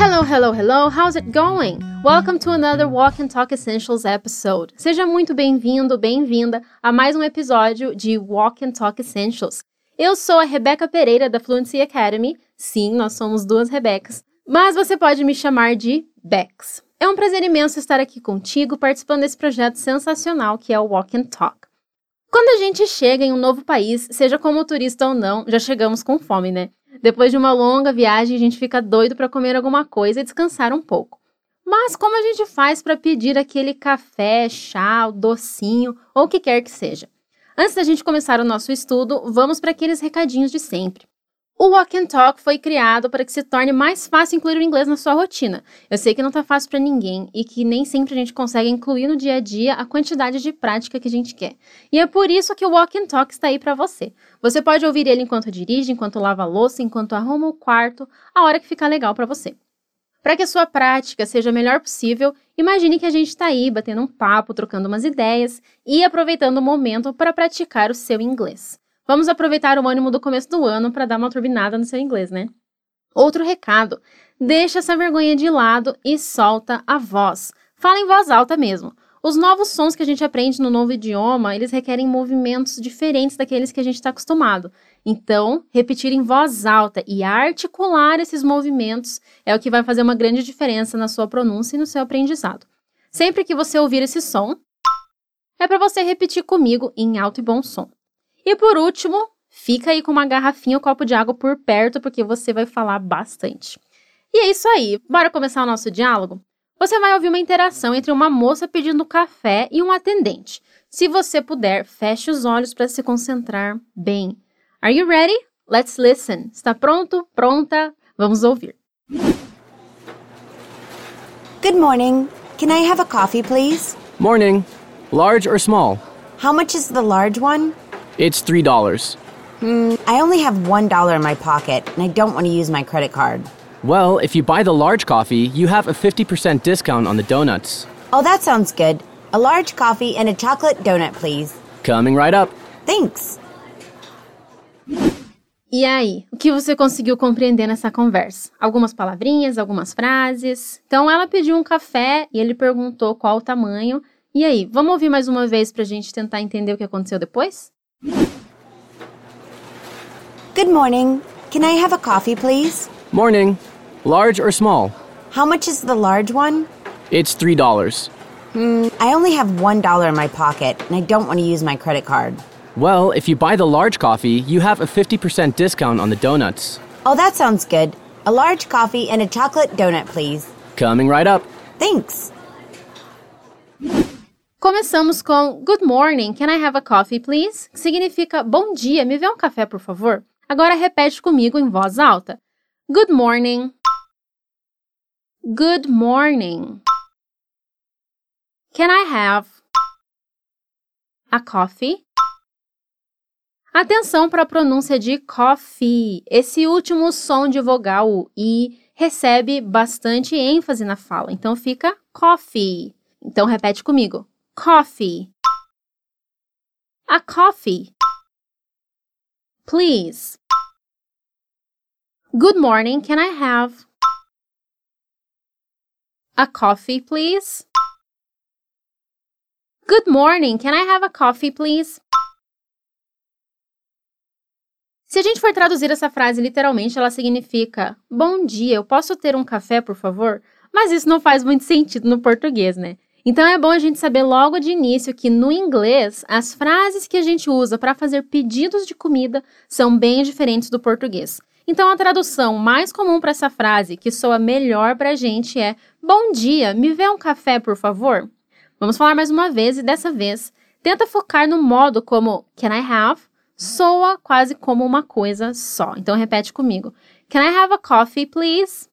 Hello, hello, hello, how's it going? Welcome to another Walk and Talk Essentials episode. Seja muito bem-vindo, bem-vinda a mais um episódio de Walk and Talk Essentials. Eu sou a Rebeca Pereira da Fluency Academy. Sim, nós somos duas Rebecas, mas você pode me chamar de Bex. É um prazer imenso estar aqui contigo participando desse projeto sensacional que é o Walk and Talk. Quando a gente chega em um novo país, seja como turista ou não, já chegamos com fome, né? Depois de uma longa viagem, a gente fica doido para comer alguma coisa e descansar um pouco. Mas como a gente faz para pedir aquele café, chá, docinho ou o que quer que seja? Antes da gente começar o nosso estudo, vamos para aqueles recadinhos de sempre. O Walk and Talk foi criado para que se torne mais fácil incluir o inglês na sua rotina. Eu sei que não está fácil para ninguém e que nem sempre a gente consegue incluir no dia a dia a quantidade de prática que a gente quer. E é por isso que o Walk and Talk está aí para você. Você pode ouvir ele enquanto dirige, enquanto lava a louça, enquanto arruma o quarto, a hora que ficar legal para você. Para que a sua prática seja a melhor possível, imagine que a gente está aí batendo um papo, trocando umas ideias e aproveitando o momento para praticar o seu inglês. Vamos aproveitar o ânimo do começo do ano para dar uma turbinada no seu inglês, né? Outro recado: deixa essa vergonha de lado e solta a voz. Fala em voz alta mesmo. Os novos sons que a gente aprende no novo idioma, eles requerem movimentos diferentes daqueles que a gente está acostumado. Então, repetir em voz alta e articular esses movimentos é o que vai fazer uma grande diferença na sua pronúncia e no seu aprendizado. Sempre que você ouvir esse som, é para você repetir comigo em alto e bom som. E por último, fica aí com uma garrafinha ou copo de água por perto, porque você vai falar bastante. E é isso aí, bora começar o nosso diálogo? Você vai ouvir uma interação entre uma moça pedindo café e um atendente. Se você puder, feche os olhos para se concentrar bem. Are you ready? Let's listen. Está pronto? Pronta? Vamos ouvir. Good morning. Can I have a coffee, please? Morning. Large or small? How much is the large one? It's $3. Hmm, I only have $1 in my pocket, and I don't want to use my credit card. Well, if you buy the large coffee, you have a 50% discount on the donuts. Oh, that sounds good. A large coffee and a chocolate donut, please. Coming right up. Thanks. E aí, o que você conseguiu compreender nessa conversa? Algumas palavrinhas, algumas frases. Então, ela pediu um café e ele perguntou qual o tamanho. E aí, vamos ouvir mais uma vez para a gente tentar entender o que aconteceu depois? Good morning. Can I have a coffee, please? Morning. Large or small? How much is the large one? It's $3. Hmm, I only have $1 in my pocket, and I don't want to use my credit card. Well, if you buy the large coffee, you have a 50% discount on the donuts. Oh, that sounds good. A large coffee and a chocolate donut, please. Coming right up. Thanks. Começamos com Good morning, can I have a coffee, please? Que significa bom dia, me vê um café, por favor? Agora repete comigo em voz alta. Good morning. Good morning. Can I have a coffee? Atenção para a pronúncia de coffee. Esse último som de vogal, o i, recebe bastante ênfase na fala, então fica coffee. Então repete comigo coffee. A coffee. Please. Good morning. Can I have a coffee, please? Good morning. Can I have a coffee, please? Se a gente for traduzir essa frase literalmente, ela significa: Bom dia, eu posso ter um café, por favor? Mas isso não faz muito sentido no português, né? Então é bom a gente saber logo de início que no inglês as frases que a gente usa para fazer pedidos de comida são bem diferentes do português. Então a tradução mais comum para essa frase, que soa melhor para a gente, é: Bom dia, me vê um café, por favor? Vamos falar mais uma vez e dessa vez tenta focar no modo como Can I have? Soa quase como uma coisa só. Então repete comigo: Can I have a coffee, please?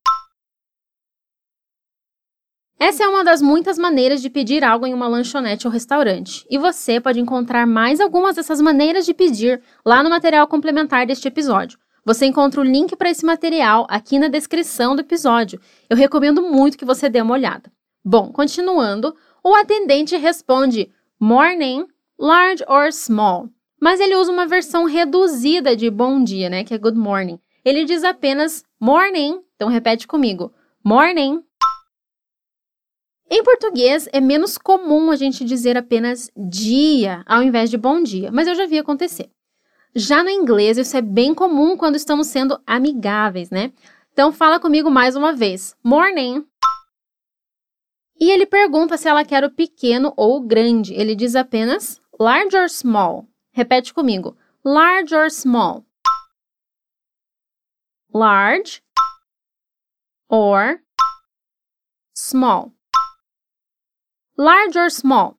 Essa é uma das muitas maneiras de pedir algo em uma lanchonete ou restaurante, e você pode encontrar mais algumas dessas maneiras de pedir lá no material complementar deste episódio. Você encontra o link para esse material aqui na descrição do episódio. Eu recomendo muito que você dê uma olhada. Bom, continuando, o atendente responde morning, large or small, mas ele usa uma versão reduzida de bom dia, né, que é good morning. Ele diz apenas morning, então repete comigo. Morning. Em português, é menos comum a gente dizer apenas dia ao invés de bom dia, mas eu já vi acontecer. Já no inglês, isso é bem comum quando estamos sendo amigáveis, né? Então, fala comigo mais uma vez. Morning. E ele pergunta se ela quer o pequeno ou o grande. Ele diz apenas large or small. Repete comigo. Large or small. Large or small. Large or small?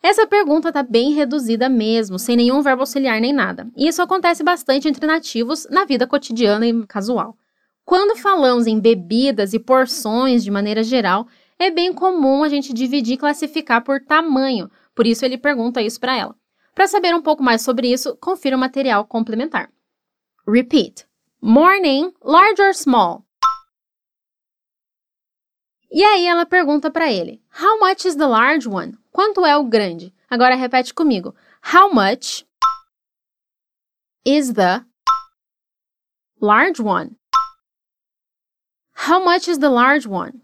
Essa pergunta está bem reduzida mesmo, sem nenhum verbo auxiliar nem nada. E isso acontece bastante entre nativos na vida cotidiana e casual. Quando falamos em bebidas e porções de maneira geral, é bem comum a gente dividir e classificar por tamanho, por isso ele pergunta isso para ela. Para saber um pouco mais sobre isso, confira o material complementar. Repeat. Morning, large or small? E aí ela pergunta para ele: How much is the large one? Quanto é o grande? Agora repete comigo. How much is the large one? How much is the large one?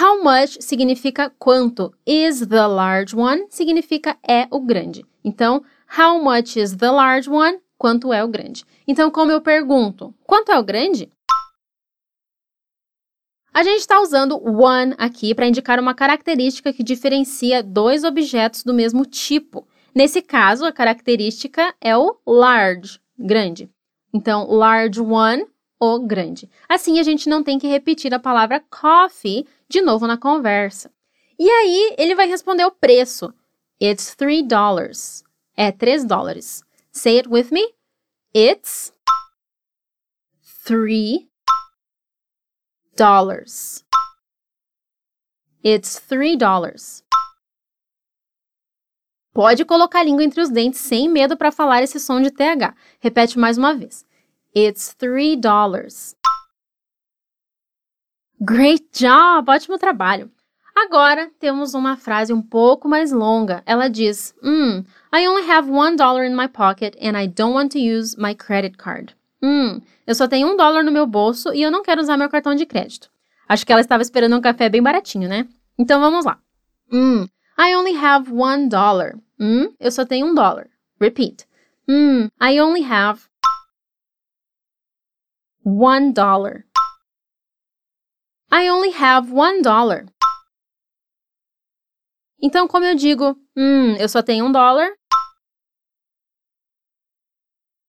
How much significa quanto. Is the large one significa é o grande. Então, how much is the large one? Quanto é o grande. Então, como eu pergunto, quanto é o grande? A gente está usando one aqui para indicar uma característica que diferencia dois objetos do mesmo tipo. Nesse caso, a característica é o large, grande. Então, large one, o grande. Assim, a gente não tem que repetir a palavra coffee de novo na conversa. E aí, ele vai responder o preço. It's three dollars. É 3 dólares. Say it with me. It's three dollars. It's three dollars. Pode colocar a língua entre os dentes sem medo para falar esse som de TH. Repete mais uma vez. It's three dollars. Great job! Ótimo trabalho! Agora temos uma frase um pouco mais longa. Ela diz: Hmm, I only have one dollar in my pocket and I don't want to use my credit card. Hum, eu só tenho um dólar no meu bolso e eu não quero usar meu cartão de crédito. Acho que ela estava esperando um café bem baratinho, né? Então vamos lá. Hum, I only have one dollar. Hum, eu só tenho um dólar. Repeat. Hum, I only have one dollar. I only have one dollar. Então, como eu digo, hum, eu só tenho um dólar,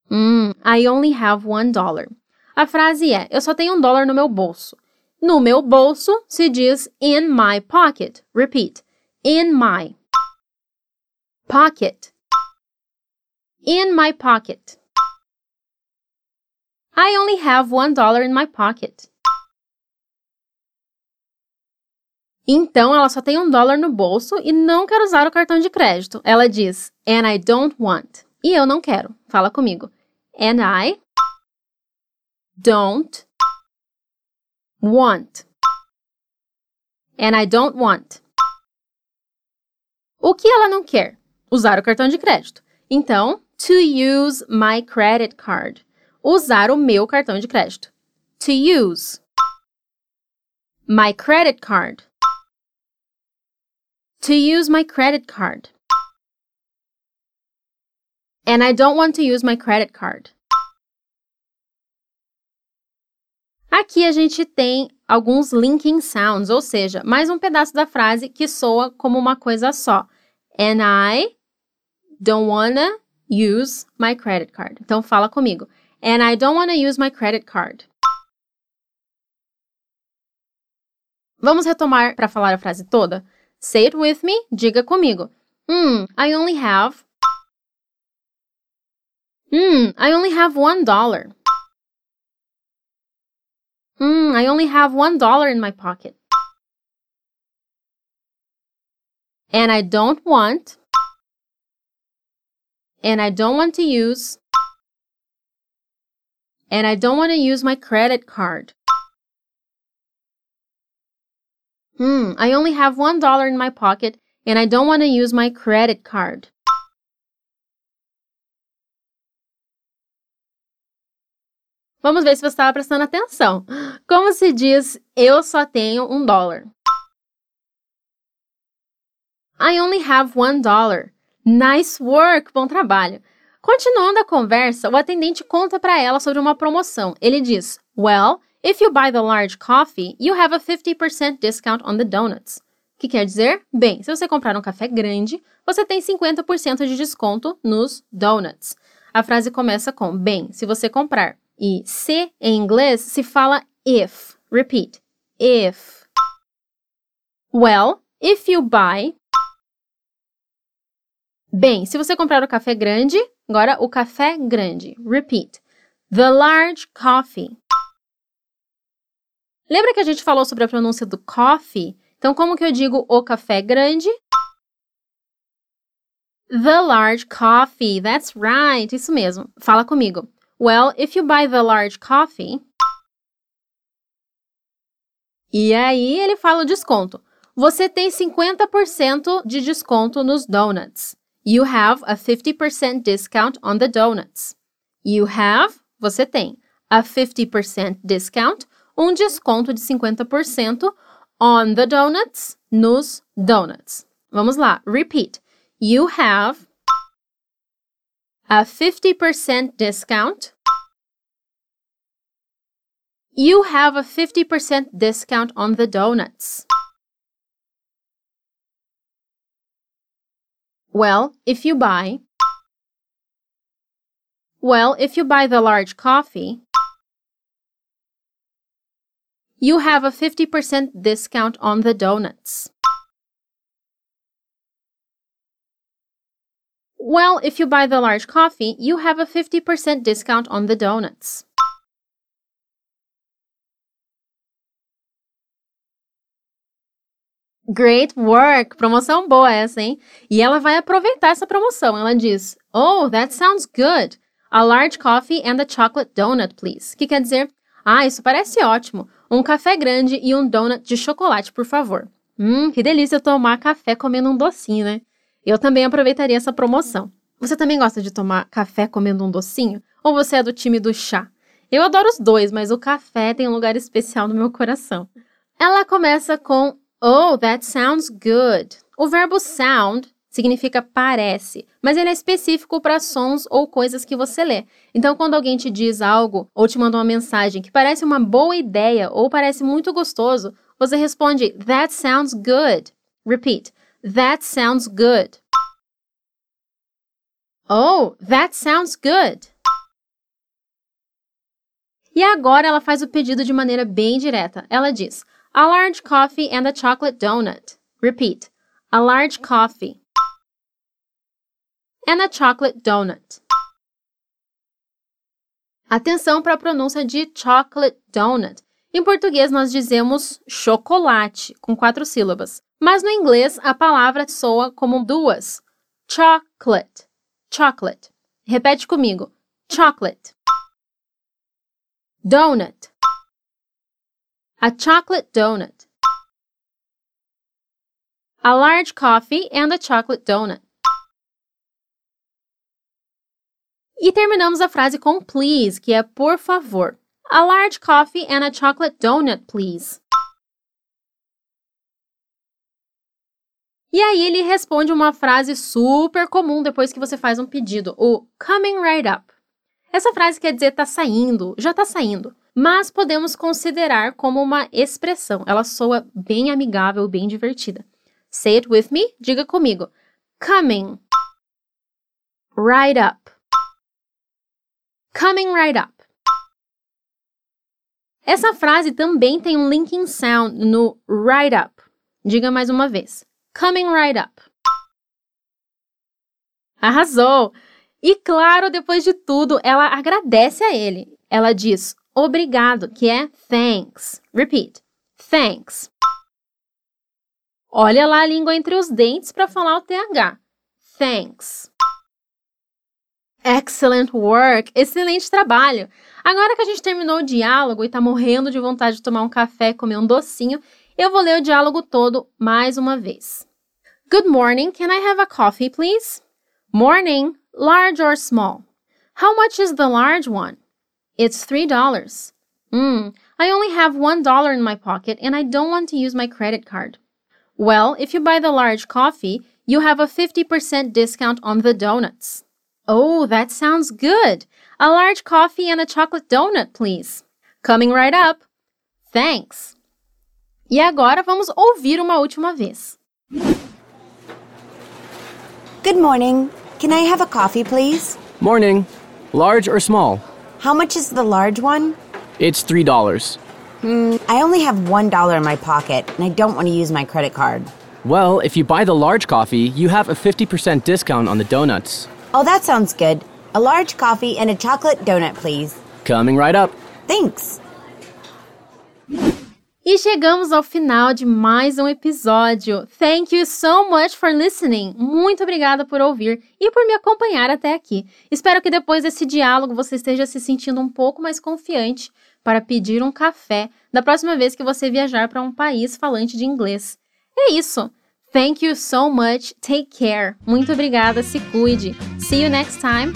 Hum, I only have one dollar. A frase é: Eu só tenho um dólar no meu bolso. No meu bolso se diz in my pocket. Repeat. In my pocket. In my pocket. I only have one dollar in my pocket. Então, ela só tem um dólar no bolso e não quer usar o cartão de crédito. Ela diz, and I don't want. E eu não quero. Fala comigo and I don't want. And I don't want. O que ela não quer? Usar o cartão de crédito. Então, to use my credit card. Usar o meu cartão de crédito. To use my credit card. To use my credit card. And I don't want to use my credit card. Aqui a gente tem alguns linking sounds, ou seja, mais um pedaço da frase que soa como uma coisa só. And I don't wanna use my credit card. Então fala comigo. And I don't wanna use my credit card. Vamos retomar para falar a frase toda? Say it with me, diga comigo. Hmm, I only have Hmm, I only have one dollar. Hmm, I only have one dollar in my pocket. And I don't want, and I don't want to use, and I don't want to use my credit card. Hmm, I only have one dollar in my pocket, and I don't want to use my credit card. Vamos ver se você estava prestando atenção. Como se diz eu só tenho um dólar? I only have one dollar. Nice work, bom trabalho. Continuando a conversa, o atendente conta para ela sobre uma promoção. Ele diz: Well, if you buy the large coffee, you have a 50% discount on the donuts. Que quer dizer? Bem, se você comprar um café grande, você tem 50% de desconto nos donuts. A frase começa com bem, se você comprar. E se em inglês se fala if. Repeat. If. Well, if you buy. Bem, se você comprar o café grande, agora o café grande. Repeat. The large coffee. Lembra que a gente falou sobre a pronúncia do coffee? Então, como que eu digo o café grande? The large coffee. That's right. Isso mesmo. Fala comigo. Well, if you buy the large coffee. E aí ele fala o desconto. Você tem 50% de desconto nos donuts. You have a 50% discount on the donuts. You have, você tem, a 50% discount, um desconto de 50% on the donuts, nos donuts. Vamos lá, repeat. You have a 50% discount. You have a 50% discount on the donuts. Well, if you buy Well, if you buy the large coffee, you have a 50% discount on the donuts. Well, if you buy the large coffee, you have a 50% discount on the donuts. Great work! Promoção boa essa, hein? E ela vai aproveitar essa promoção. Ela diz: Oh, that sounds good. A large coffee and a chocolate donut, please. Que quer dizer: Ah, isso parece ótimo. Um café grande e um donut de chocolate, por favor. Hum, que delícia tomar café comendo um docinho, né? Eu também aproveitaria essa promoção. Você também gosta de tomar café comendo um docinho? Ou você é do time do chá? Eu adoro os dois, mas o café tem um lugar especial no meu coração. Ela começa com Oh, that sounds good. O verbo sound significa parece, mas ele é específico para sons ou coisas que você lê. Então, quando alguém te diz algo ou te manda uma mensagem que parece uma boa ideia ou parece muito gostoso, você responde That sounds good. Repeat. That sounds good. Oh, that sounds good. E agora ela faz o pedido de maneira bem direta. Ela diz: A large coffee and a chocolate donut. Repeat. A large coffee and a chocolate donut. Atenção para a pronúncia de chocolate donut. Em português, nós dizemos chocolate, com quatro sílabas. Mas no inglês, a palavra soa como duas. Chocolate. Chocolate. Repete comigo. Chocolate. Donut. A chocolate donut. A large coffee and a chocolate donut. E terminamos a frase com please, que é por favor. A large coffee and a chocolate donut, please. E aí ele responde uma frase super comum depois que você faz um pedido, o coming right up. Essa frase quer dizer tá saindo, já tá saindo, mas podemos considerar como uma expressão. Ela soa bem amigável, bem divertida. Say it with me, diga comigo. Coming right up. Coming right up. Essa frase também tem um linking sound no right up. Diga mais uma vez. Coming right up. Arrasou! E claro, depois de tudo, ela agradece a ele. Ela diz obrigado, que é thanks. Repeat. Thanks. Olha lá a língua entre os dentes para falar o TH. Thanks. Excellent work! Excelente trabalho! Agora que a gente terminou o diálogo e está morrendo de vontade de tomar um café e comer um docinho, eu vou ler o diálogo todo mais uma vez. Good morning, can I have a coffee, please? Morning, large or small? How much is the large one? It's $3. Hmm, I only have $1 in my pocket and I don't want to use my credit card. Well, if you buy the large coffee, you have a 50% discount on the donuts. Oh, that sounds good. A large coffee and a chocolate donut, please. Coming right up. Thanks. E agora vamos ouvir uma última vez. Good morning. Can I have a coffee, please? Morning. Large or small? How much is the large one? It's $3. Hmm, I only have $1 in my pocket, and I don't want to use my credit card. Well, if you buy the large coffee, you have a 50% discount on the donuts. Oh, that sounds good. A large coffee and a chocolate donut, please. Coming right up. Thanks. E chegamos ao final de mais um episódio. Thank you so much for listening. Muito obrigada por ouvir e por me acompanhar até aqui. Espero que depois desse diálogo você esteja se sentindo um pouco mais confiante para pedir um café da próxima vez que você viajar para um país falante de inglês. É isso. Thank you so much. Take care. Muito obrigada. Se cuide. See you next time.